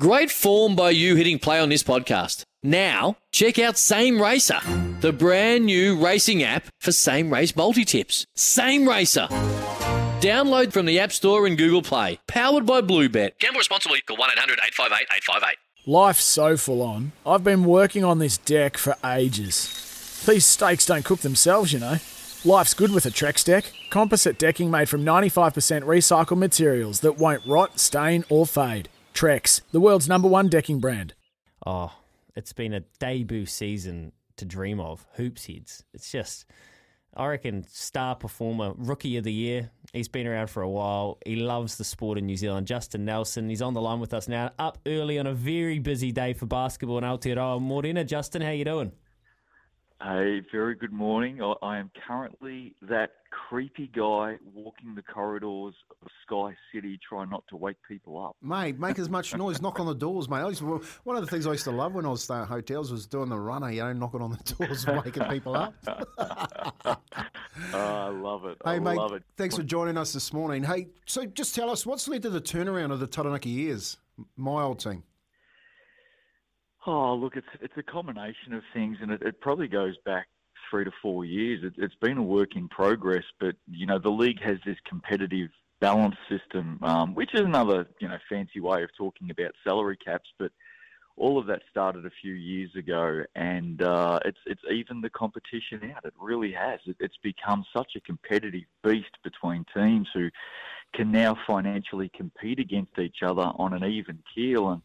Great form by you hitting play on this podcast. Now, check out Same Racer, the brand new racing app for same race multi tips. Same Racer. Download from the App Store and Google Play. Powered by Bluebet. Gamble responsibly. Call 1 800 858 858. Life's so full on. I've been working on this deck for ages. These steaks don't cook themselves, you know. Life's good with a Trex deck. Composite decking made from 95% recycled materials that won't rot, stain, or fade. Trex, the world's number one decking brand. Oh, it's been a debut season to dream of. Hoops heads. It's just, I reckon, star performer, rookie of the year. He's been around for a while. He loves the sport in New Zealand. Justin Nelson, he's on the line with us now. Up early on a very busy day for basketball in Aotearoa. Morena, Justin, how you doing? A very good morning. I am currently that creepy guy walking the corridors of Sky City trying not to wake people up. Mate, make as much noise, knock on the doors, mate. Used, one of the things I used to love when I was staying at hotels was doing the runner, you know, knocking on the doors and waking people up. oh, I love it. Hey, I mate, love it. thanks for joining us this morning. Hey, so just tell us, what's led to the turnaround of the Taranaki Airs, my old team? Oh, look, it's it's a combination of things, and it, it probably goes back three to four years. It, it's been a work in progress, but you know the league has this competitive balance system, um, which is another you know fancy way of talking about salary caps. But all of that started a few years ago, and uh, it's it's even the competition out. It really has. It, it's become such a competitive beast between teams who can now financially compete against each other on an even keel and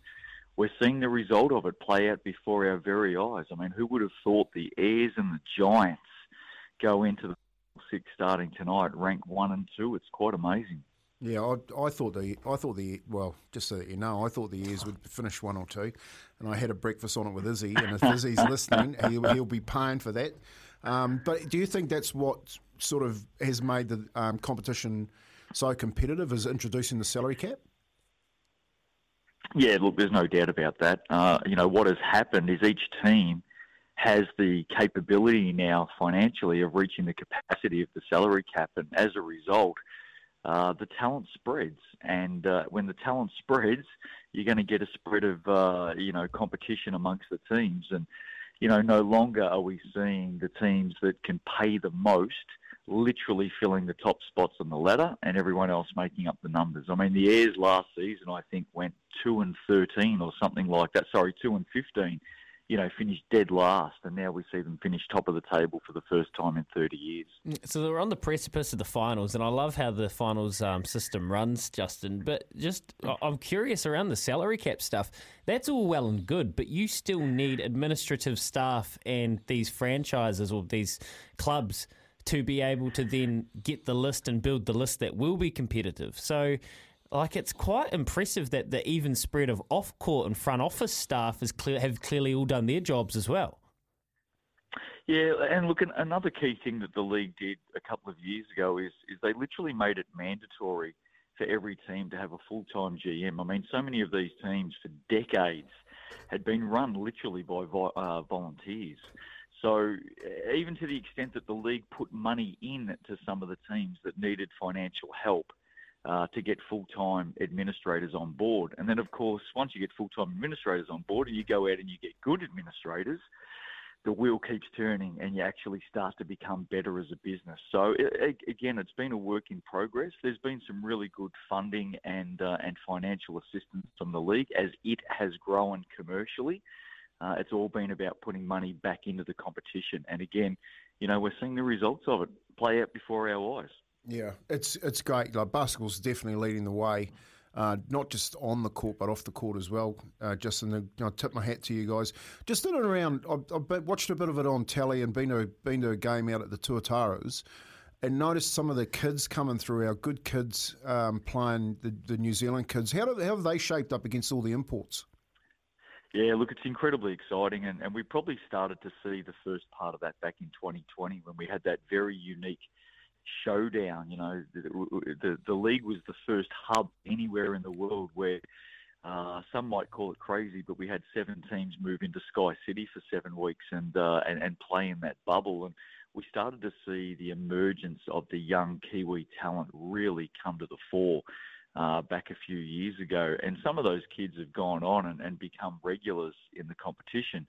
we're seeing the result of it play out before our very eyes. I mean, who would have thought the Airs and the Giants go into the six starting tonight, rank one and two? It's quite amazing. Yeah, I, I thought the I thought the well, just so that you know, I thought the Airs would finish one or two, and I had a breakfast on it with Izzy, and if Izzy's listening, he'll, he'll be paying for that. Um, but do you think that's what sort of has made the um, competition so competitive? Is introducing the salary cap? Yeah, look, there's no doubt about that. Uh, you know, what has happened is each team has the capability now financially of reaching the capacity of the salary cap, and as a result, uh, the talent spreads. And uh, when the talent spreads, you're going to get a spread of uh, you know competition amongst the teams, and you know no longer are we seeing the teams that can pay the most literally filling the top spots on the ladder and everyone else making up the numbers. I mean, the Airs last season, I think, went 2 and 13 or something like that. Sorry, 2 and 15. You know, finished dead last, and now we see them finish top of the table for the first time in 30 years. So they're on the precipice of the finals, and I love how the finals um, system runs, Justin. But just, I'm curious around the salary cap stuff. That's all well and good, but you still need administrative staff and these franchises or these clubs to be able to then get the list and build the list that will be competitive. So, like, it's quite impressive that the even spread of off court and front office staff is clear, have clearly all done their jobs as well. Yeah, and look, another key thing that the league did a couple of years ago is is they literally made it mandatory for every team to have a full time GM. I mean, so many of these teams for decades had been run literally by uh, volunteers. So even to the extent that the league put money in to some of the teams that needed financial help uh, to get full-time administrators on board, and then of course once you get full-time administrators on board and you go out and you get good administrators, the wheel keeps turning and you actually start to become better as a business. So it, again, it's been a work in progress. There's been some really good funding and uh, and financial assistance from the league as it has grown commercially. Uh, it's all been about putting money back into the competition. And again, you know, we're seeing the results of it play out before our eyes. Yeah, it's it's great. Like basketball's definitely leading the way, uh, not just on the court but off the court as well. Uh, just in the, you know, tip my hat to you guys. Just in and around, I've, I've, watched a bit of it on telly and been to been to a game out at the Tuataras. And noticed some of the kids coming through, our good kids um, playing the, the New Zealand kids. How, do, how have they shaped up against all the imports? Yeah, look, it's incredibly exciting, and, and we probably started to see the first part of that back in 2020 when we had that very unique showdown. You know, the, the, the league was the first hub anywhere in the world where uh, some might call it crazy, but we had seven teams move into Sky City for seven weeks and, uh, and and play in that bubble, and we started to see the emergence of the young Kiwi talent really come to the fore. Uh, back a few years ago. And some of those kids have gone on and, and become regulars in the competition.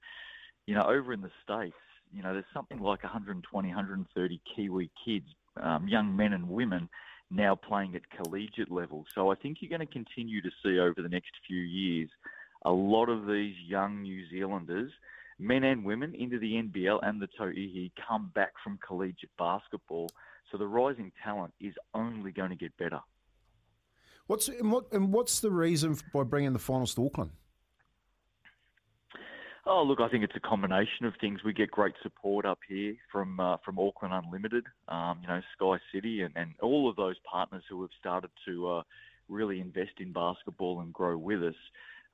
You know, over in the States, you know, there's something like 120, 130 Kiwi kids, um, young men and women, now playing at collegiate level. So I think you're going to continue to see over the next few years a lot of these young New Zealanders, men and women, into the NBL and the Tauihi come back from collegiate basketball. So the rising talent is only going to get better. What's and what and what's the reason by bringing the finals to Auckland? Oh, look, I think it's a combination of things. We get great support up here from uh, from Auckland Unlimited, um, you know, Sky City, and, and all of those partners who have started to uh, really invest in basketball and grow with us.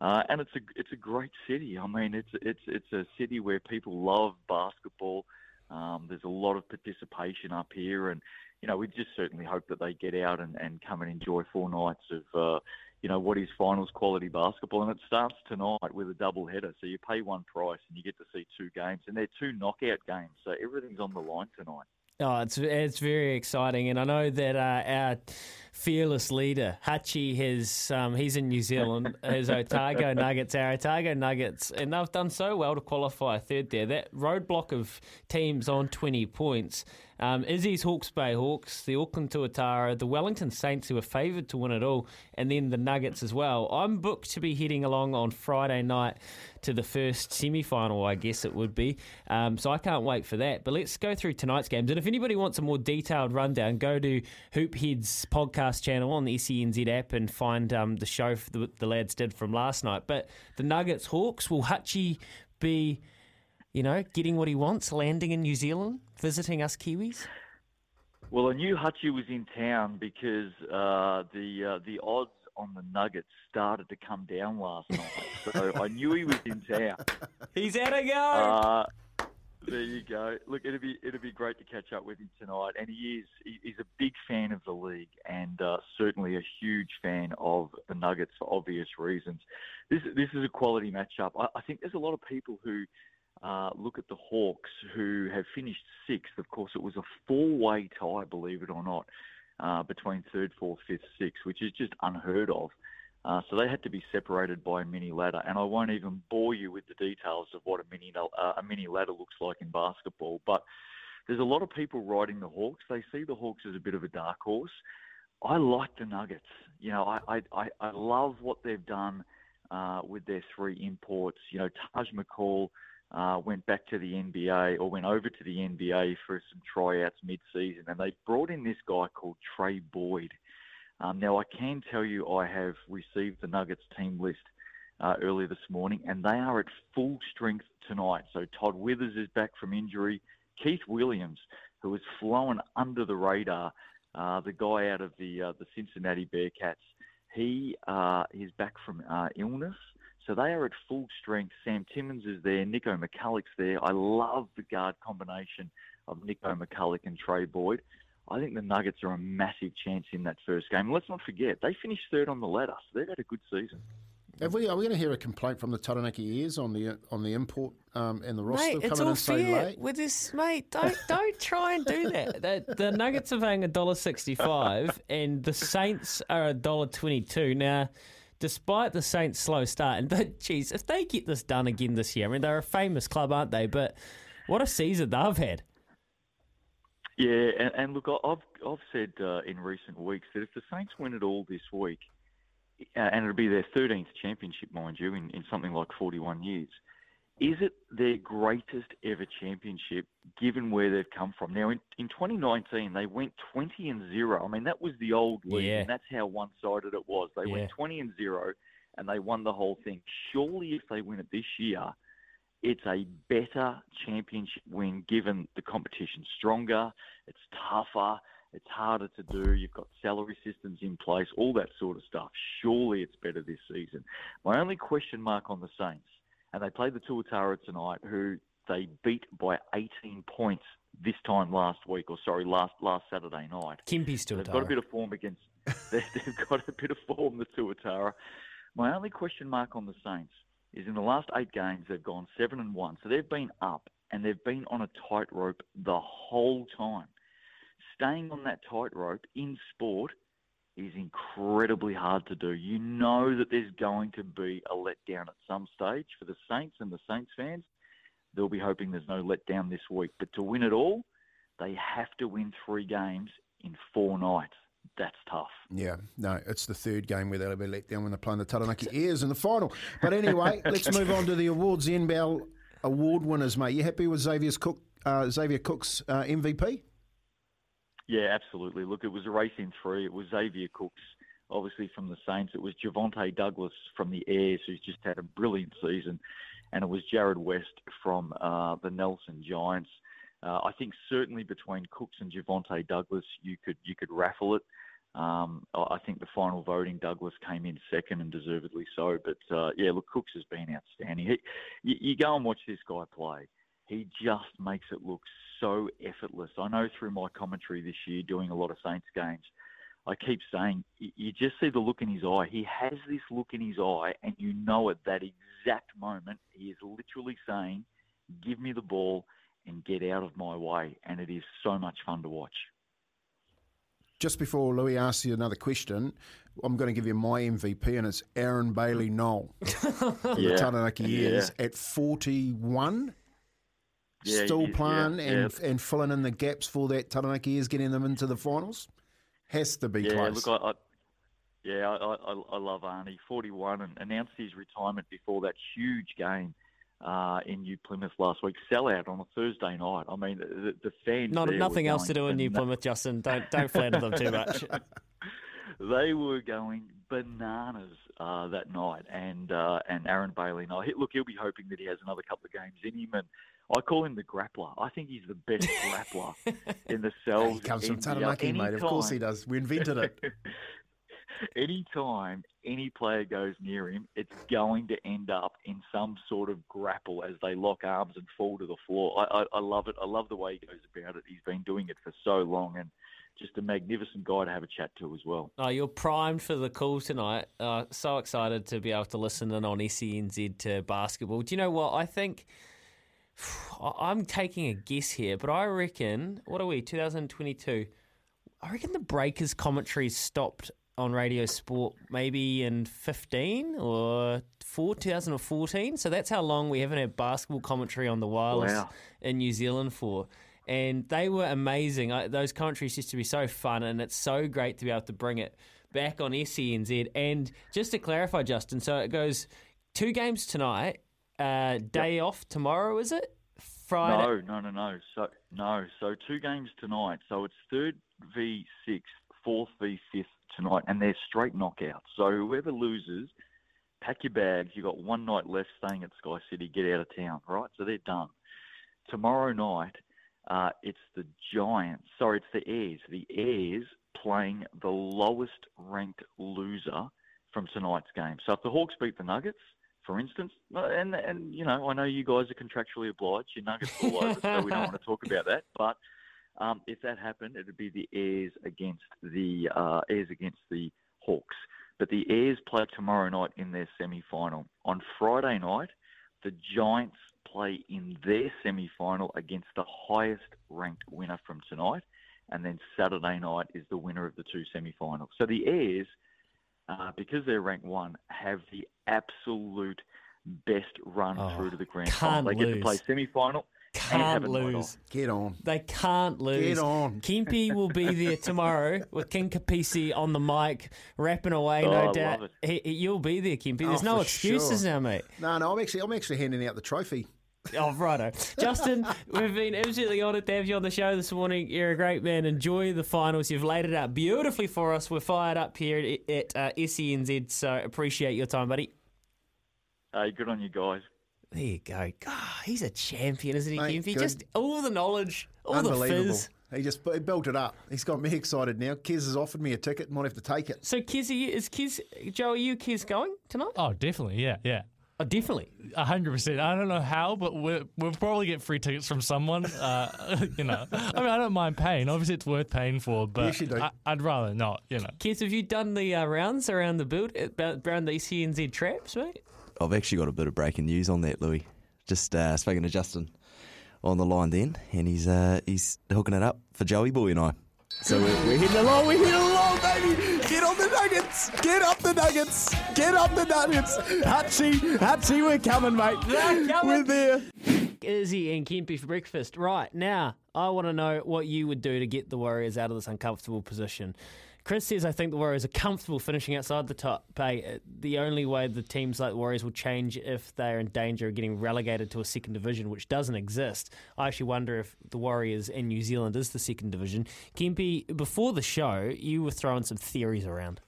Uh, and it's a it's a great city. I mean, it's it's it's a city where people love basketball. Um, there's a lot of participation up here, and you know, we just certainly hope that they get out and, and come and enjoy four nights of, uh, you know, what is finals quality basketball. And it starts tonight with a double header. So you pay one price and you get to see two games, and they're two knockout games. So everything's on the line tonight. Oh, it's it's very exciting, and I know that uh, our fearless leader Hutchie has um, he's in New Zealand. his Otago Nuggets, our Otago Nuggets, and they've done so well to qualify third there. That roadblock of teams on twenty points um, Izzy's Hawke's Bay Hawks, the Auckland Tuatara, the Wellington Saints, who are favoured to win it all, and then the Nuggets as well. I'm booked to be heading along on Friday night to the first semi final, I guess it would be. Um, so I can't wait for that. But let's go through tonight's games. And if anybody wants a more detailed rundown, go to Hoophead's podcast channel on the SENZ app and find um, the show the, the lads did from last night. But the Nuggets Hawks, will Hutchie be you know, getting what he wants, landing in New Zealand, visiting us Kiwis? Well, I knew Hutchie was in town because uh, the uh, the odds on the Nuggets started to come down last night, so I knew he was in town. He's Otago. Uh, there you go. Look, it'd be it'd be great to catch up with him tonight, and he is he's a big fan of the league, and uh, certainly a huge fan of the Nuggets for obvious reasons. This this is a quality matchup. I, I think there's a lot of people who uh, look at the Hawks, who have finished sixth. Of course, it was a four-way tie, believe it or not, uh, between third, fourth, fifth, sixth, which is just unheard of. Uh, so they had to be separated by a mini ladder, and I won't even bore you with the details of what a mini uh, a mini ladder looks like in basketball. But there's a lot of people riding the Hawks. They see the Hawks as a bit of a dark horse. I like the Nuggets. You know, I I, I love what they've done uh, with their three imports. You know, Taj McCall uh, went back to the NBA or went over to the NBA for some tryouts mid-season, and they brought in this guy called Trey Boyd. Um, now, I can tell you I have received the Nuggets team list uh, early this morning, and they are at full strength tonight. So Todd Withers is back from injury. Keith Williams, who has flown under the radar, uh, the guy out of the uh, the Cincinnati Bearcats, he uh, is back from uh, illness. So they are at full strength. Sam Timmins is there. Nico McCulloch's there. I love the guard combination of Nico McCulloch and Trey Boyd. I think the Nuggets are a massive chance in that first game. Let's not forget, they finished third on the ladder, so they've had a good season. Have we, are we going to hear a complaint from the Taranaki Airs on the on the import um, and the roster mate, coming it's all in so fair late? with this, mate. Don't don't try and do that. The, the Nuggets are paying a dollar sixty-five, and the Saints are a dollar twenty-two. Now, despite the Saints' slow start, and but geez, if they get this done again this year, I mean they're a famous club, aren't they? But what a season they've had. Yeah, and, and look, I've I've said uh, in recent weeks that if the Saints win it all this week, uh, and it'll be their 13th championship, mind you, in, in something like 41 years, is it their greatest ever championship given where they've come from? Now, in, in 2019, they went 20 and 0. I mean, that was the old league, Yeah. and that's how one sided it was. They Yeah. went 20 and 0, and they won the whole thing. Surely, if they win it this year, it's a better championship win given the competition's stronger, it's tougher, it's harder to do, you've got salary systems in place, all that sort of stuff. Surely it's better this season. My only question mark on the Saints, and they played the Tuatara tonight, who they beat by 18 points this time last week, or sorry, last last Saturday night. Kempy's still They've got a bit of form against. they- They've got a bit of form, the Tuatara. My only question mark on the Saints is in the last eight games they've gone seven and one, so they've been up and they've been on a tightrope the whole time. Staying on that tightrope in sport is incredibly hard to do. You know that there's going to be a letdown at some stage for the Saints and the Saints fans. They'll be hoping there's no letdown this week. But to win it all, they have to win three games in four nights. That's tough. Yeah, no, it's the third game where they'll be let down when they're playing the Taranaki Airs in the final. But anyway, let's move on to the awards. The NBL award winners, mate. You happy with Xavier's Cook, uh, Xavier Cook's uh, MVP? Yeah, absolutely. Look, it was a race in three. It was Xavier Cooks, obviously from the Saints. It was Javonte Douglas from the Airs, who's just had a brilliant season, and it was Jarrad Weeks from uh, the Nelson Giants. Uh, I think certainly between Cooks and Javonte Douglas, you could you could raffle it. Um, I think the final voting, Douglas came in second and deservedly so. But uh, yeah, look, Cooks has been outstanding. He, you, you go and watch this guy play. He just makes it look so effortless. I know through my commentary this year, doing a lot of Saints games, I keep saying you just see the look in his eye. He has this look in his eye, and you know at that exact moment he is literally saying, "Give me the ball and get out of my way." And it is so much fun to watch. Just before Louis asks you another question, I'm going to give you my MVP, and it's Aaron Bailey Noel for Yeah. the Taranaki Yeah. Airs at 41. Yeah, Still playing yeah, and and filling in the gaps for that Taranaki is getting them into the finals. Has to be Yeah, close. look, I, I yeah, I, I, I love Arnie. 41 and announced his retirement before that huge game uh, in New Plymouth last week. Sellout on a Thursday night. I mean, the, the fans. Not there nothing were else to do in New bana- Plymouth, Justin. Don't don't flatter them too much. They were going bananas uh, that night, and uh, and Aaron Bailey. Now, look, he'll be hoping that he has another couple of games in him, and I call him the grappler. I think he's the best grappler in the cells. he comes from Taranaki, mate. Of course he does. We invented it. Anytime any player goes near him, it's going to end up in some sort of grapple as they lock arms and fall to the floor. I, I, I love it. I love the way he goes about it. He's been doing it for so long and just a magnificent guy to have a chat to as well. Oh, you're primed for the call tonight. Uh, so excited to be able to listen in on SENZ to basketball. Do you know what? I think I- I'm taking a guess here, but I reckon, what are we, 2022? I reckon the Breakers commentary stopped on Radio Sport maybe in 15 or 4, 2014. So that's how long we haven't had basketball commentary on the wireless Wow. in New Zealand for. And they were amazing. I, those commentaries used to be so fun, and it's so great to be able to bring it back on SENZ. And just to clarify, Justin, so it goes two games tonight, uh, day off tomorrow, is it? Friday. No, no, no, no. So no, so two games tonight. So it's third v sixth, fourth v fifth tonight, and they're straight knockouts. So whoever loses, pack your bags. You've got one night left staying at Sky City. Get out of town, right? So they're done. Tomorrow night, uh, it's the Giants. Sorry, it's the Airs. The Airs playing the lowest ranked loser from tonight's game. So if the Hawks beat the Nuggets, for instance, and and you know, I know you guys are contractually obliged. Your Nuggets all over, so we don't want to talk about that. But um, if that happened, it'd be the Airs against the uh, against the Hawks. But the Airs play tomorrow night in their semi-final. On Friday night, the Giants play in their semi-final against the highest-ranked winner from tonight, and then Saturday night is the winner of the two semi-finals. So the Airs, uh, because they're ranked one, have the absolute best run Oh, through to the grand final. They get to play semi-final. Can't lose. Get on. They can't lose. Get on. Kempy will be there tomorrow with King Kapisi on the mic, rapping away, Oh, no I doubt. love He, he- you'll be there, Kempy. There's Oh, no excuses sure. now, mate. No, no, I'm actually, I'm actually handing out the trophy. Oh, righto. Justin, we've been absolutely honoured to have you on the show this morning. You're a great man. Enjoy the finals. You've laid it out beautifully for us. We're fired up here at, at uh, SENZ, so appreciate your time, buddy. Hey, good on you guys. There you go. God, he's a champion, isn't he, Mate, Kempy? good. Just all the knowledge, all the Unbelievable. fizz. He just he built it up. He's got me excited now. Kez has offered me a ticket. Might have to take it. So, Kiz, are you, is Kiz, Joe, are you Kiz going tonight? Oh, definitely. Yeah, yeah. Oh, definitely. A hundred percent. I don't know how, but we'll, we'll probably get free tickets from someone. Uh, you know, I mean, I don't mind paying. Obviously, it's worth paying for, but Yes. I, I'd rather not. You know. Kids, have you done the uh, rounds around the build, uh, around the SENZ traps, mate? I've actually got a bit of breaking news on that, Louis. Just uh, speaking to Justin on the line then, and he's uh, he's hooking it up for Joey Boy and I. So we're, we're heading along, we're heading along, baby. Get on the Nuggets! Get up the Nuggets! Get up the Nuggets! Hutchie, Hutchie, we're coming, mate. They're coming. We're there. Izzy and Kempy for breakfast. Right now, I want to know what you would do to get the Warriors out of this uncomfortable position. Chris says, I think the Warriors are comfortable finishing outside the top. Hey, uh, the only way the teams like the Warriors will change if they're in danger of getting relegated to a second division, which doesn't exist. I actually wonder if the Warriors in New Zealand is the second division. Kempy, before the show, you were throwing some theories around.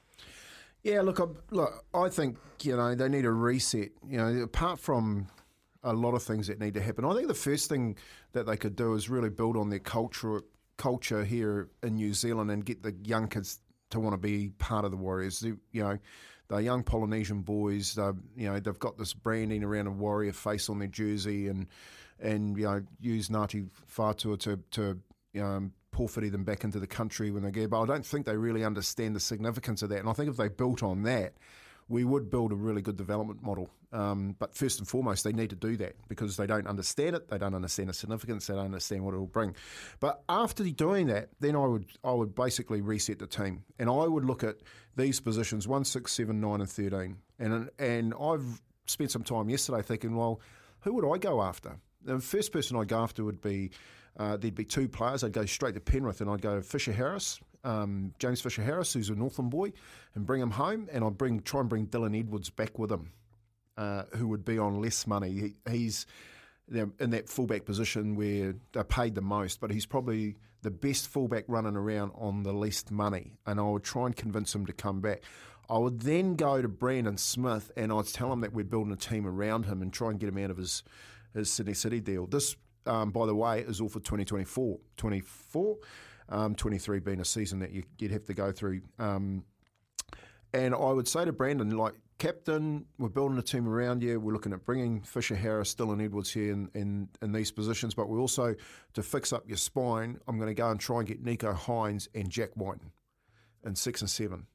Yeah, look, I, look, I think you know they need a reset. You know, apart from a lot of things that need to happen, I think the first thing that they could do is really build on their culture culture here in New Zealand and get the young kids to want to be part of the Warriors. They, you know, they're young Polynesian boys. They're, you know, they've got this branding around a Warrior face on their jersey, and and you know, use Ngāti Whātua to to um, pōwhiri them back into the country when they get. But I don't think they really understand the significance of that. And I think if they built on that, we would build a really good development model. Um, but first and foremost, they need to do that because they don't understand it. They don't understand the significance. They don't understand what it will bring. But after doing that, then I would I would basically reset the team, and I would look at these positions one, six, seven, nine, and thirteen. And and I've spent some time yesterday thinking, well, who would I go after? The first person I'd go after would be uh, there'd be two players. I'd go straight to Penrith and I'd go to Fisher Harris, um, James Fisher Harris, who's a Northland boy, and bring him home. And I'd bring try and bring Dylan Edwards back with him, uh, who would be on less money. He, he's in that fullback position where they're paid the most, but he's probably the best fullback running around on the least money. And I would try and convince him to come back. I would then go to Brandon Smith and I'd tell him that we're building a team around him and try and get him out of his, his Sydney City deal. This um, by the way, is all for 2024. 24, um, 23 being a season that you, would have to go through. Um, and I would say to Brandon, like, captain, we're building a team around you. We're looking at bringing Fisher Harris, Dylan Edwards here in, in, in these positions, but we're also, to fix up your spine, I'm going to go and try and get Nicho Hynes and Jack Wighton in six and seven.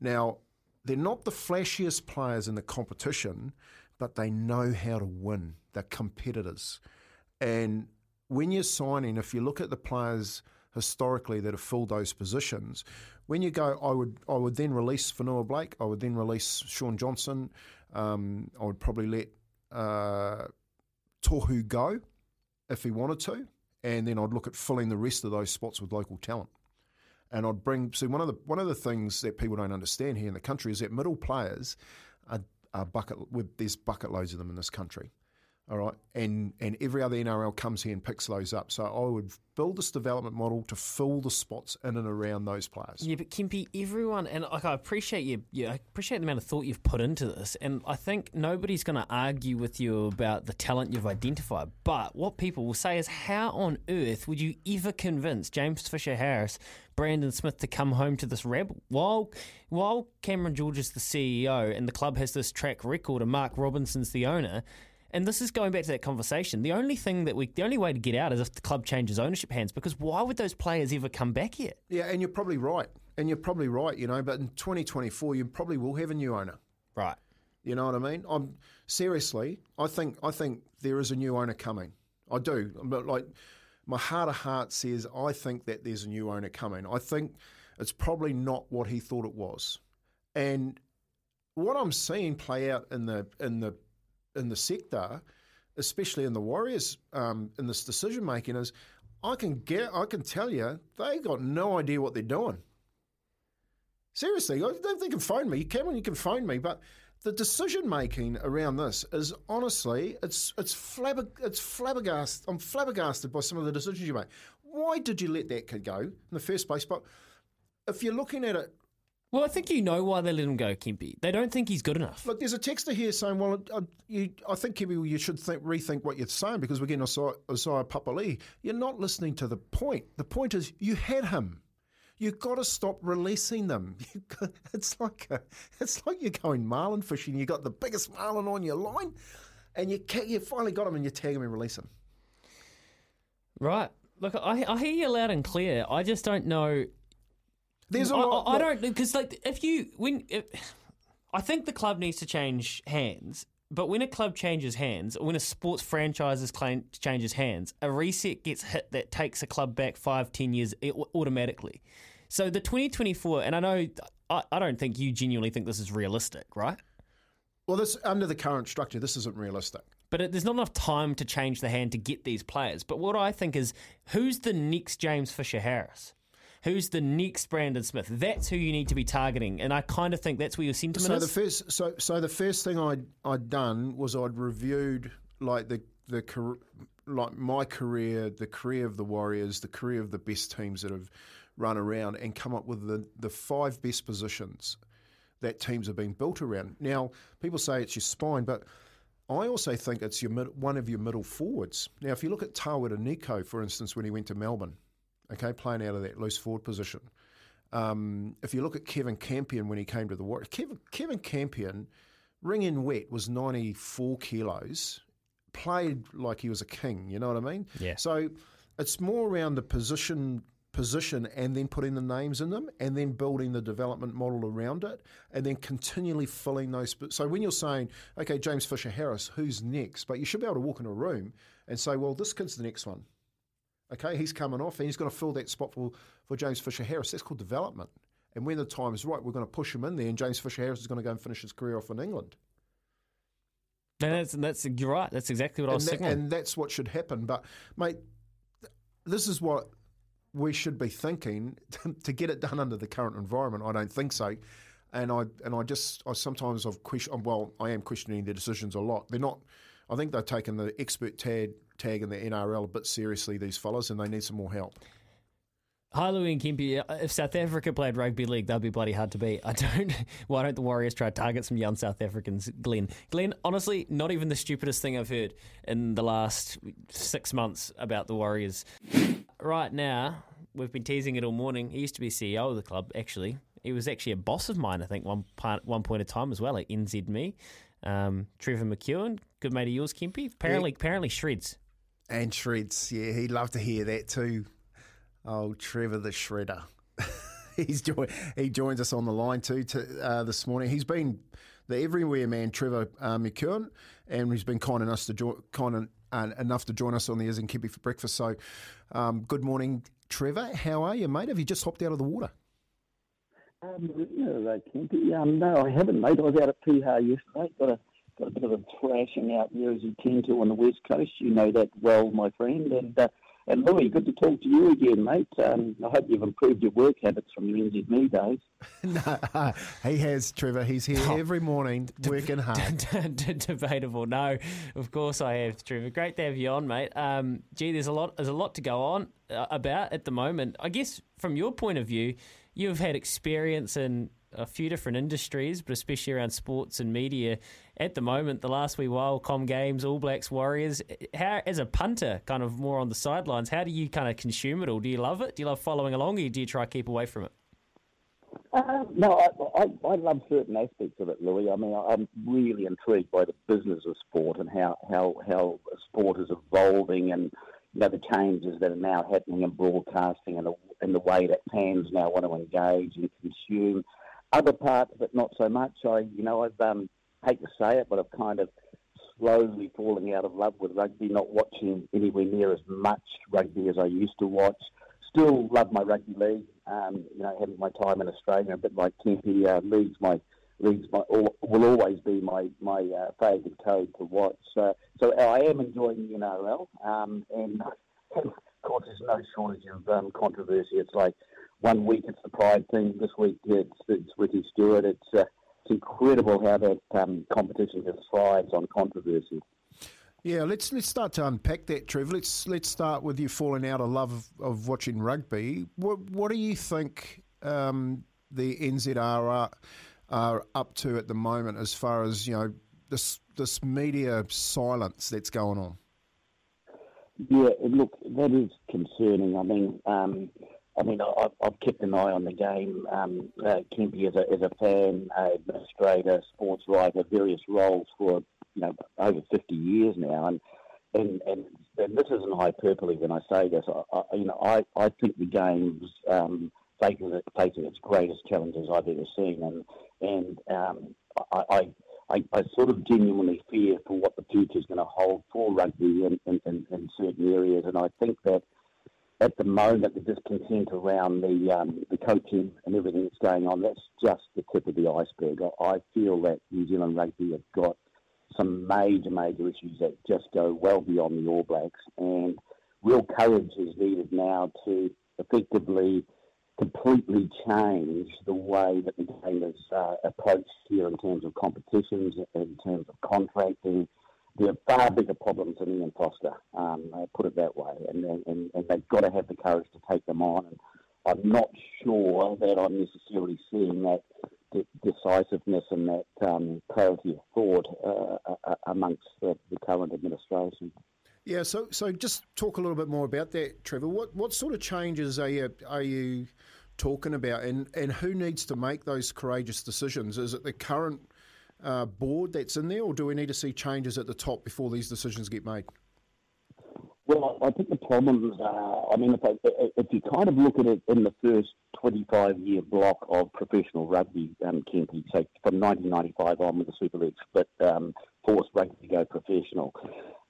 Now, they're not the flashiest players in the competition, but they know how to win. They're competitors. And when you're signing, if you look at the players historically that have filled those positions, when you go, I would I would then release Fonua Blake, I would then release Shaun Johnson, um, I would probably let uh, Tohu go if he wanted to, and then I'd look at filling the rest of those spots with local talent. And I'd bring see one of the one of the things that people don't understand here in the country is that middle players are, are bucket with there's bucket loads of them in this country. All right, and and every other NRL comes here and picks those up. So I would build this development model to fill the spots in and around those players. Yeah, but Kempy, everyone, and like I appreciate you, yeah, I appreciate the amount of thought you've put into this, and I think nobody's going to argue with you about the talent you've identified. But what people will say is, how on earth would you ever convince James Fisher Harris, Brandon Smith to come home to this rebel while while Cameron George is the CEO and the club has this track record and Mark Robinson's the owner? And this is going back to that conversation. The only thing that we, the only way to get out is if the club changes ownership hands. Because why would those players ever come back here? Yeah, and you're probably right. And you're probably right. You know, but in 2024, you probably will have a new owner. Right. You know what I mean? I'm seriously. I think I think there is a new owner coming. I do. But like, my heart of heart says I think that there's a new owner coming. I think it's probably not what he thought it was. And what I'm seeing play out in the in the in the sector, especially in the Warriors, um, in this decision making, is I can get, I can tell you, they got no idea what they're doing. Seriously, they can phone me, Cameron. You can phone me, but the decision making around this is honestly, it's it's flabber, it's flabbergasted. I'm flabbergasted by some of the decisions you make. Why did you let that kid go in the first place? But if you're looking at it well, I think you know why they let him go, Kempy. They don't think he's good enough. Look, there's a texter here saying, well, I, you, I think, Kempy, you should think, rethink what you're saying because we're getting Isaiah, Isaiah Papali'i. You're not listening to the point. The point is you had him. You've got to stop releasing them. Got, it's like a, it's like you're going marlin fishing. You got the biggest marlin on your line, and you you finally got him, and you tag him and release him. Right. Look, I, I hear you loud and clear. I just don't know there's a I, lot. I, I don't because like if you when if, I think the club needs to change hands. But when a club changes hands, or when a sports franchise changes hands, a reset gets hit that takes a club back five, ten years automatically. So the 2024, and I know I, I don't think you genuinely think this is realistic, right? Well, this under the current structure, this isn't realistic. But it, there's not enough time to change the hand to get these players. But what I think is, who's the next James Fisher Harris? Who's the next Brandon Smith? That's who you need to be targeting, and I kind of think that's where your sentiment So is. the first, so so the first thing I would I'd done was I'd reviewed like the the like my career, the career of the Warriors, the career of the best teams that have run around, and come up with the the five best positions that teams have been built around. Now, people say it's your spine, but I also think it's your mid, one of your middle forwards. Now, if you look at Tawera Nikau, for instance, when he went to Melbourne, okay, playing out of that loose forward position. Um, if you look at Kevin Campion when he came to the Warriors, Kevin, Kevin Campion, ring in wet, was 94 kilos, played like he was a king, you know what I mean? Yeah. So it's more around the position position and then putting the names in them and then building the development model around it and then continually filling those. So when you're saying, okay, James Fisher Harris, who's next? But you should be able to walk in a room and say, well, this kid's the next one. Okay, he's coming off and he's going to fill that spot for, for James Fisher Harris. That's called development. And when the time is right, we're going to push him in there, and James Fisher Harris is going to go and finish his career off in England. and that's, that's you're right. That's exactly what I and, was that- signaling. and that's what should happen. But, mate, this is what we should be thinking to get it done under the current environment. I don't think so. And I and I just I sometimes I've question well I am questioning their decisions a lot. They're not. I think they've taken the expert tag tag in the NRL a bit seriously. These fellas and they need some more help. Hi, Louis and Kempy, If South Africa played rugby league, that'd be bloody hard to beat. I don't. Why don't the Warriors try to target some young South Africans, Glenn? Glenn, honestly, not even the stupidest thing I've heard in the last six months about the Warriors. Right now, we've been teasing it all morning. He used to be CEO of the club. Actually, he was actually a boss of mine. I think one part, one point of time as well at NZME. Um, Trevor McKewen, good mate of yours, Kempy. Apparently, apparently shreds. And shreds, yeah, he'd love to hear that too. Oh, Trevor the Shredder. He's join, he joins us on the line too to, uh, this morning. He's been the everywhere man, Trevor uh, and he's been kind enough to join, kind uh, enough to join us on the Is and Kempy for breakfast. So, um, good morning, Trevor. How are you, mate? Have you just hopped out of the water? Um, no, uh, Kempy. Um, no, I haven't, mate. I was out at Piha yesterday. Got a got a bit of a thrashing out there as you tend to on the west coast. You know that well, my friend. And uh, and Louis, good to talk to you again, mate. Um, I hope you've improved your work habits from your NZME days. no, he has, Trevor. He's here every morning working hard. Debatable. No, of course I have, Trevor. Great to have you on, mate. Um, gee, there's a lot. There's a lot to go on uh, about at the moment. I guess from your point of view, you've had experience in a few different industries, but especially around sports and media. At the moment, the last wee while, Com Games, All Blacks, Warriors. How, as a punter, kind of more on the sidelines, how do you kind of consume it all? Do you love it? Do you love following along, or do you try to keep away from it? Uh, no, I, I, I love certain aspects of it, Louis. I mean, I- I'm really intrigued by the business of sport and how, how, how sport is evolving and you know, the changes that are now happening in broadcasting and the, and the way that fans now want to engage and consume. Other parts it, not so much. I, you know, I've um, hate to say it, but I've kind of slowly falling out of love with rugby, not watching anywhere near as much rugby as I used to watch. Still love my rugby league. Um, you know, having my time in Australia, a bit like Kempy, uh, leagues my leagues my, will always be my my uh, favourite code to watch. Uh, so I am enjoying the NRL, um, and of course there's no shortage of um, controversy. It's like one week it's the Pride thing, this week it's, it's Ricky Stuart. It's uh, it's incredible how that um, competition just thrives on controversy. Yeah, let's let's start to unpack that, Trev. Let's let's start with you falling out of love of, of watching rugby. What what do you think um, the NZR are, are up to at the moment, as far as you know this this media silence that's going on? Yeah, look, that is concerning. I mean, um, I mean, I've, I've kept an eye on the game. Um, uh, Kempy as a as a fan, uh, administrator, sports writer, various roles for you know over fifty years now, and and and, and this isn't hyperbole when I say this. I, I, you know, I, I think the game's um, facing facing its greatest challenges I've ever seen, and and um, I, I I, I sort of genuinely fear for what the future is going to hold for rugby in, in, in certain areas, and I think that at the moment, the discontent around the um, the coaching and everything that's going on, that's just the tip of the iceberg. I, feel that New Zealand rugby have got some major, major issues that just go well beyond the All Blacks, and real courage is needed now to effectively completely change the way that the game is uh, approached here in terms of competitions, in terms of contracting. There are far bigger problems than Ian Foster, um, put it that way, and, and, and they've got to have the courage to take them on. And I'm not sure that I'm necessarily seeing that decisiveness and that um, clarity of thought uh, uh, amongst the, the current administration. Yeah, so so just talk a little bit more about that, Trevor. What what sort of changes are you are you talking about, and and who needs to make those courageous decisions? Is it the current uh, board that's in there, or do we need to see changes at the top before these decisions get made? Well, I think the problems are, I mean, if, I, if you kind of look at it in the first 25 year block of professional rugby, um, so from 1995 on with the Super League split, um, forced rugby to go professional,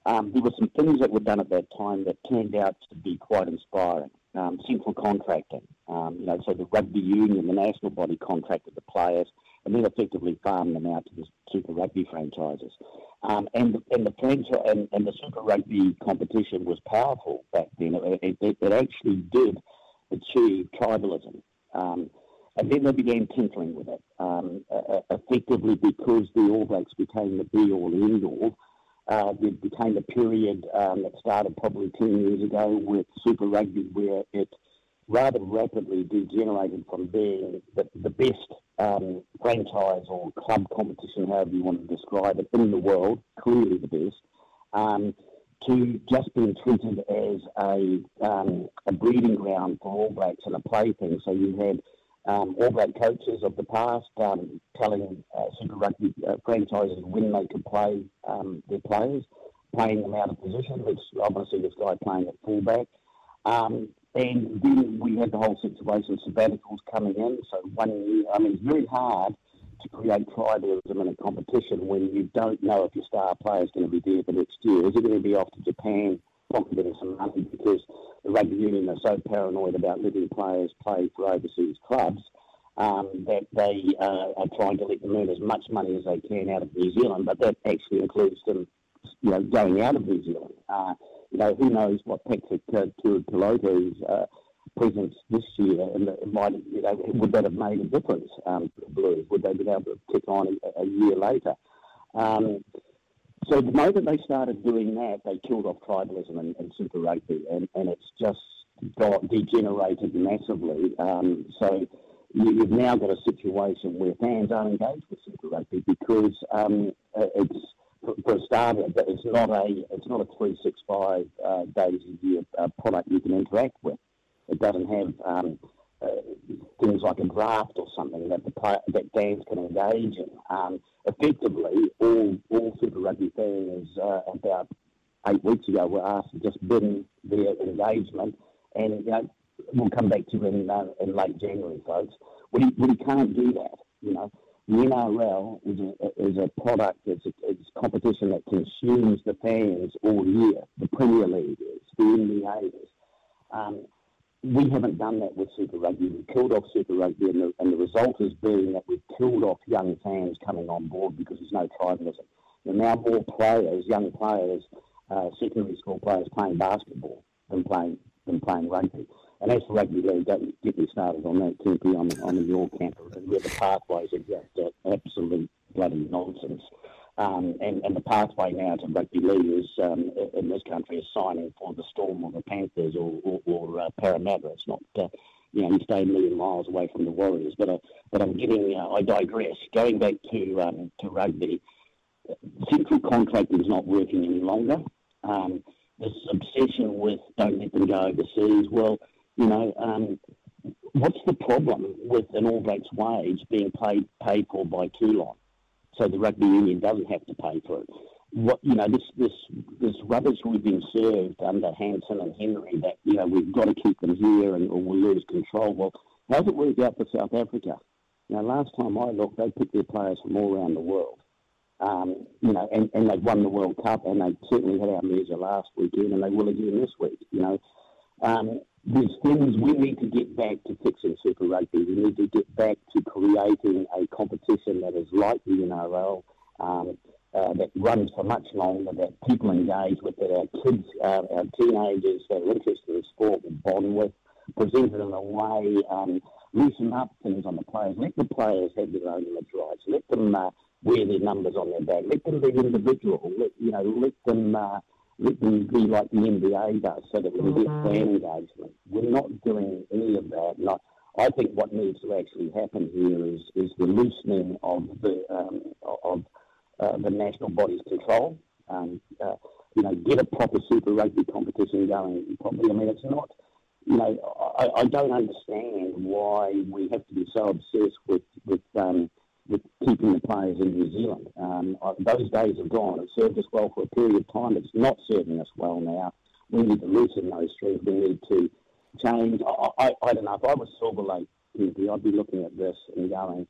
um, there were some things that were done at that time that turned out to be quite inspiring. Um, central contracting, um, you know, so the rugby union, the national body contracted the players and then effectively farmed them out to the Super Rugby franchises. Um, and and the franchise and, and the Super Rugby competition was powerful back then. It, it, it actually did achieve tribalism. Um, and then they began tinkering with it, um, uh, effectively because the All Blacks became the be-all, end-all. Uh, there became a period um, that started probably 10 years ago with Super Rugby where it rather rapidly degenerated from being the, the best um, franchise or club competition, however you want to describe it, in the world, clearly the best, um, to just being treated as a, um, a breeding ground for All Blacks and a plaything. So you had um, All Black coaches of the past um, telling uh, Super Rugby uh, franchises when they could play um, their players, playing them out of position, which obviously this guy playing at fullback. Um, and then we had the whole situation of sabbaticals coming in. So one year, I mean, it's very hard to create tribalism in a competition when you don't know if your star player is going to be there for next year. Is he going to be off to Japan pocketing some money because the rugby union are so paranoid about letting players play for overseas clubs um, that they uh, are trying to let them earn as much money as they can out of New Zealand, but that actually includes them, you know, going out of New Zealand. Uh, you know, who knows what Patrick uh, Tuipulotu's uh, presence this year, and it might, you know, would that have made a difference um, to the Blues? Would they be able to kick on a, a year later? Um, so the moment they started doing that, they killed off tribalism and, and Super Rugby, and, and it's just got degenerated massively. Um, so you, have now got a situation where fans aren't engaged with Super Rugby because um, it's for a starter, it's not a it's not a three six five uh, days a year uh, product you can interact with. It doesn't have um, uh, things like a draft or something that the that fans can engage in. Um, effectively, all all Super Rugby fans uh, about eight weeks ago were asked to just bin their engagement, and you know we'll come back to it in, uh, in late January, folks. We we can't do that, you know. The NRL is a, is a product, it's a, it's competition that consumes the fans all year. The Premier League is, the NBA is. Um, we haven't done that with Super Rugby. We've killed off Super Rugby, and the, and the result has been that we've killed off young fans coming on board because there's no tribalism. There are now more players, young players, uh, secondary school players playing basketball than playing than playing rugby. And as for rugby league, don't get me started on that, Kempy, on, on the York campus, where the pathways are just absolute bloody nonsense. Um, and, and the pathway now to rugby league is, um, in this country is signing for the Storm or the Panthers or, or, or uh, Parramatta. It's not, uh, you know, you stay a million miles away from the Warriors. But, uh, but I'm getting, uh, I digress. Going back to, um, to rugby, central contracting is not working any longer. Um, this obsession with don't let them go overseas. Well, you know, um, what's the problem with an All Blacks wage being paid paid for by Toulon? So the rugby union doesn't have to pay for it. What you know, this this this rubbish we've been served under Hansen and Henry that you know we've got to keep them here and or we'll lose control. Well, how's it worked out for South Africa? You know, last time I looked, they picked their players from all around the world. Um, you know, and, and they've won the World Cup, and they certainly had our measure last weekend, and they will again this week. You know, um, there's things we need to get back to fixing Super Rugby. We need to get back to creating a competition that is like the NRL, um, uh, that runs for much longer, that people engage with, that our kids, uh, our teenagers that are interested in sport will bond with, presented in a way, um, loosen up things on the players. Let the players have their own image rights. Let them uh, wear their numbers on their back. Let them be individual. Let, you know, let them... Let them be like the NBA does so that we can get fan engagement. We're not doing any of that. And I, I think what needs to actually happen here is, is the loosening of the um, of uh, the national body's control. Um, uh, you know, get a proper Super Rugby competition going properly. I mean, it's not. You know, I, I don't understand why we have to be so obsessed with with um, with keeping the players in New Zealand. Um, those days are gone. It served us well for a period of time. It's not serving us well now. We need to loosen those strings. We need to change. I, I, I don't know. If I was Silver Lake, I'd be looking at this and going,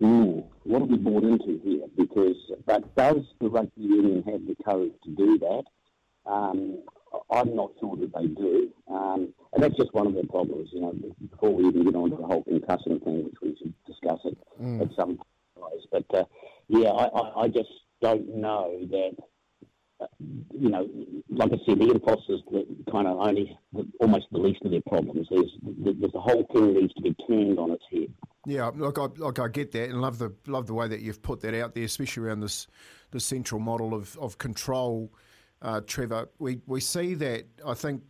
mm, what have we bought into here? Because, but does the rugby union have the courage to do that? Um, I'm not sure that they do. Um, and that's just one of the problems, you know, before we even get on to the whole concussion thing, which we should discuss it mm. at some point. But, uh, yeah, I, I, I, just don't know that, uh, you know, like I said, the Foster's the, kind of only the, almost the least of their problems. There's, there's the whole thing needs to be turned on its head. Yeah, look, I, like I get that, and love the love the way that you've put that out there, especially around this the central model of, of control uh, Trevor, we, we see that I think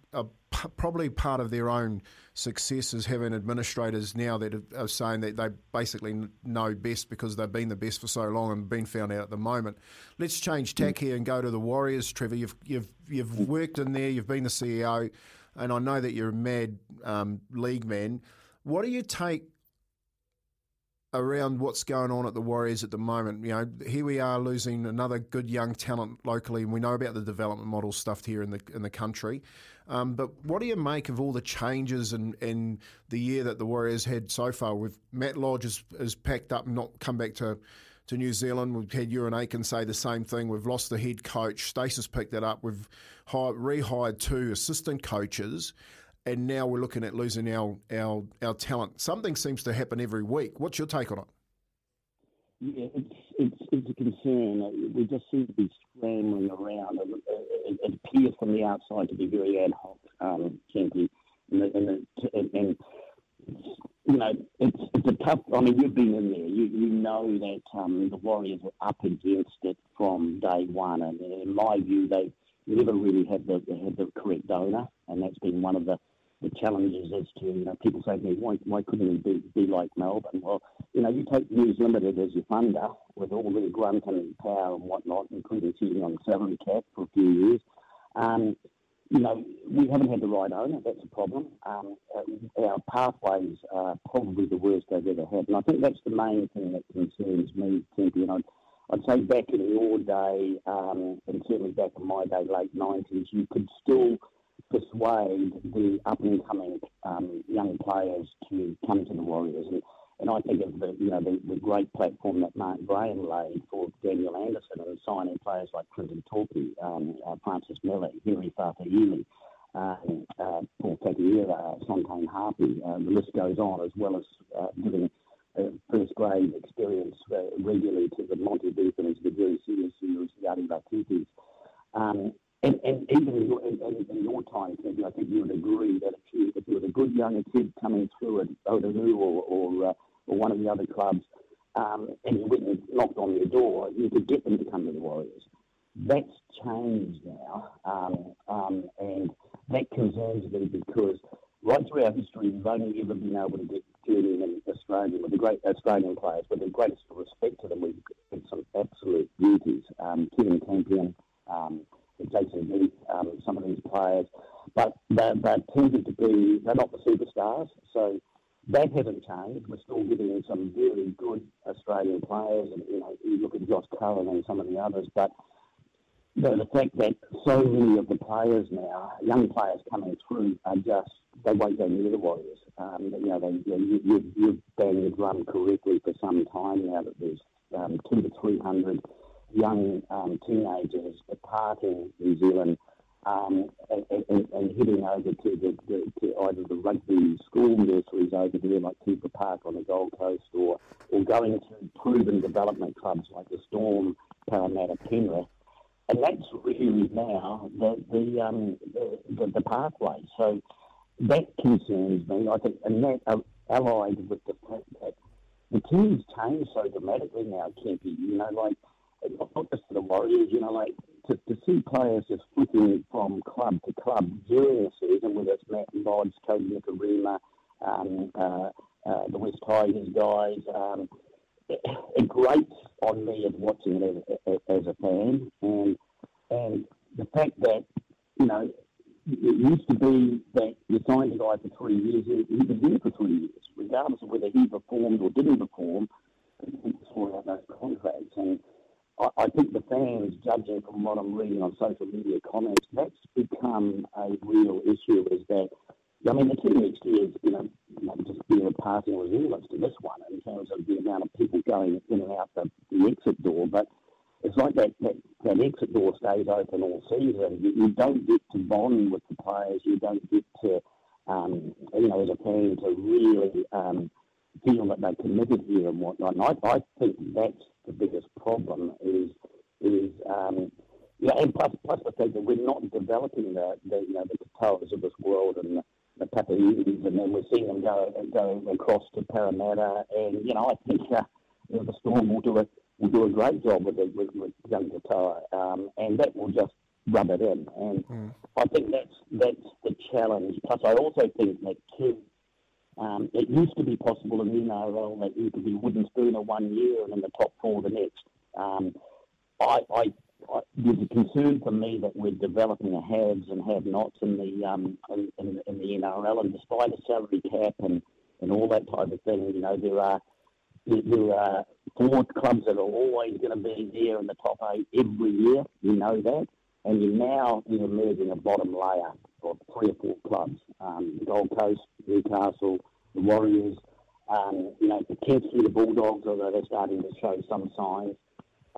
probably part of their own success is having administrators now that are saying that they basically know best because they've been the best for so long and been found out at the moment. Let's change tack here and go to the Warriors, Trevor. You've you've you've worked in there. You've been the CEO, and I know that you're a mad um, league man. What do you take around what's going on at the Warriors at the moment. You know, here we are losing another good young talent locally, and we know about the development model stuff here in the in the country. Um, but what do you make of all the changes and in, in, the year that the Warriors had so far? With Matt Lodge has, has packed up and not come back to. To New Zealand, we've had Euan Aitken say the same thing. We've lost the head coach. Stacey's picked that up. We've hired, rehired two assistant coaches and now we're looking at losing our, our, our talent. Something seems to happen every week. What's your take on it? Yeah, it's, it's, it's a concern. We just seem to be scrambling around. It, it appears from the outside to be very ad hoc, um, Kempy. And, and, and, you know, it's, it's a tough. I mean, you've been in there. You, you know that um, the Warriors were up against it from day one. And in my view, they never really had the, had the correct donor. And that's been one of the the challenges as to, you know, people say to me, why, why couldn't we be, be like Melbourne? Well, you know, you take News Limited as your funder with all the grunt and power and whatnot, including sitting on salary cap for a few years. Um, you know, we haven't had the right owner. That's a problem. Um, uh, our pathways are probably the worst they've ever had. And I think that's the main thing that concerns me, Timothy. And I'd, I'd say back in your day, um, and certainly back in my day, late 90s, you could still – persuade the up and coming um, young players to come to the Warriors. And, and I think of the you know the, the great platform that Mark Graham laid for Daniel Anderson and signing players like Clinton Toopi, um, uh, Francis Meli, Henry Fa'afili, um, uh, Paul Takayira, Sontaine Harpy. Uh, the list goes on, as well as uh, giving first grade experience uh, regularly to the Monty Bethams, the Jerry Seuseus, the Ardie Vaitutis. Um, and, and even in your, in, in your time, Kevin, I think you would agree that if you, if you were a good young kid coming through at Otahuhu or, or, uh, or one of the other clubs, um, and you went and knocked on their door, you could get them to come to the Warriors. That's changed now, um, um, and that concerns me because right throughout history, we've only ever been able to get Australian with the great Australian players with the greatest respect to them. We've had some absolute beauties. Um, Kevin Campion, um, Jason Heath, um, some of these players, but they, they tended to be, they're not the superstars. So that hasn't changed. We're still getting some very good Australian players, and you know, you look at Josh Curran and some of the others, but the, the fact that so many of the players now, young players coming through, are just they won't go near the Warriors. Um, you know, they, you, you, you've banged the drum correctly for some time now that there's um, two to three hundred young um, teenagers departing New Zealand um, and, and, and heading over to, the, the, to either the rugby school nurseries over there, like Keebra Park on the Gold Coast, or, or going to proven development clubs like the Storm, Parramatta, Penrith. And that's really now the, the, um, the, the, the pathway. So that concerns me. I think, and that uh, allied with the fact that the team's changed so dramatically now, Kempy. You know, like not just for the Warriors. You know, like to, to see players just flipping from club to club during the season, whether it's Matt Lodge, Kodi Nikorima, um, uh, uh, the West Tigers guys. Um, it, grates on me of watching it as, as a fan, and and the fact that you know it used to be that you signed a guy for three years, he, was there for three years, regardless of whether he performed or didn't perform. He saw out those contracts, and I, I think the fans, judging from what I'm reading on social media comments, that's become a real issue. Is that I mean, the year is, you know, just being a passing resemblance to this one in terms of the amount of people going in and out the, the exit door, but it's like that, that, that exit door stays open all season. You, you don't get to bond with the players. You don't get to, um, you know, as a fan, to really um, feel that they're committed here and whatnot. And I, I think that's the biggest problem is is um, yeah, and plus plus the fact that we're not developing the, the you know the Katoas of this world and the, the Papai'is, and then we're seeing them go go across to Parramatta, and you know I think uh, you know, the Storm will do a will do a great job with the, with, with young Katoa, um, and that will just rub it in. And Mm. I think that's that's the challenge. Plus, I also think that kids. Um, it used to be possible in the NRL that you could be wooden spooner one year and in the top four the next. Um, I, I, there's a concern for me that we're developing a haves and have-nots in the um, in, in, the NRL, and despite a salary cap and, and all that type of thing, you know there are there- are four clubs that are always going to be there in the top eight every year. You know that, and you're now you're emerging a bottom layer of three or four clubs: um, the Gold Coast, Newcastle, the Warriors. Um, you know, potentially the Bulldogs, although they're starting to show some signs.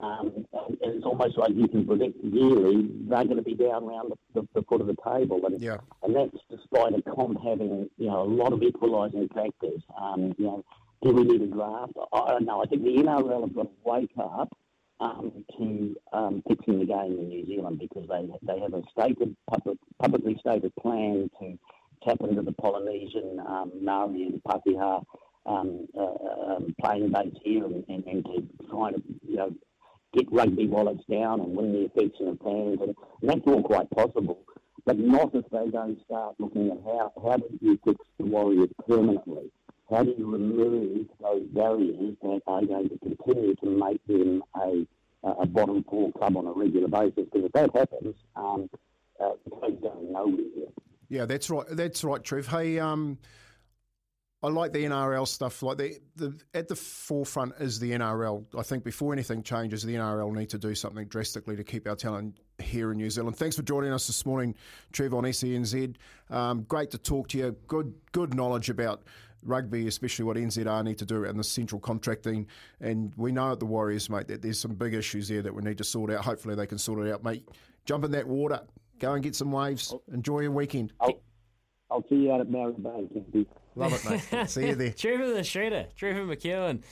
Um, and it's almost like you can predict yearly they're going to be down around the, the, the foot of the table, and Yeah. and that's despite a comp having you know a lot of equalising factors. Um, you know, do we need a draft? I, I don't know. I think the NRL have got to wake up um, to um, fixing the game in New Zealand because they they have a stated public, publicly stated plan to tap into the Polynesian, um, Maori, and Pakeha um, uh, um, playing base here and, and, and to try to you know get rugby wallets down and win the affection of fans, and, and that's all quite possible. But not if they don't start looking at how how do you fix the Warriors permanently? How do you remove those barriers that are going to continue to make them a a bottom four club on a regular basis? Because if that happens, um, uh, the club's going. Yeah, that's right. That's right, Trev. Hey, um, I like the NRL stuff. Like the, the at the forefront is the NRL. I think before anything changes, the NRL need to do something drastically to keep our talent here in New Zealand. Thanks for joining us this morning, Trev on SENZ. Um, great to talk to you. Good good knowledge about rugby, especially what NZR need to do around the central contracting. And we know at the Warriors, mate, that there's some big issues there that we need to sort out. Hopefully they can sort it out, mate. Jump in that water. Go and get some waves. Enjoy your weekend. I'll, I'll see you out at Mary Bay. Love it, mate. See you there. Trevor the Shredder, Trevor McKewen.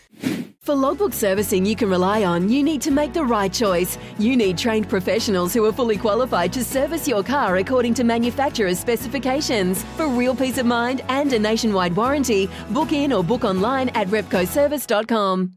For logbook servicing you can rely on, you need to make the right choice. You need trained professionals who are fully qualified to service your car according to manufacturer's specifications. For real peace of mind and a nationwide warranty, book in or book online at repcoservice.com.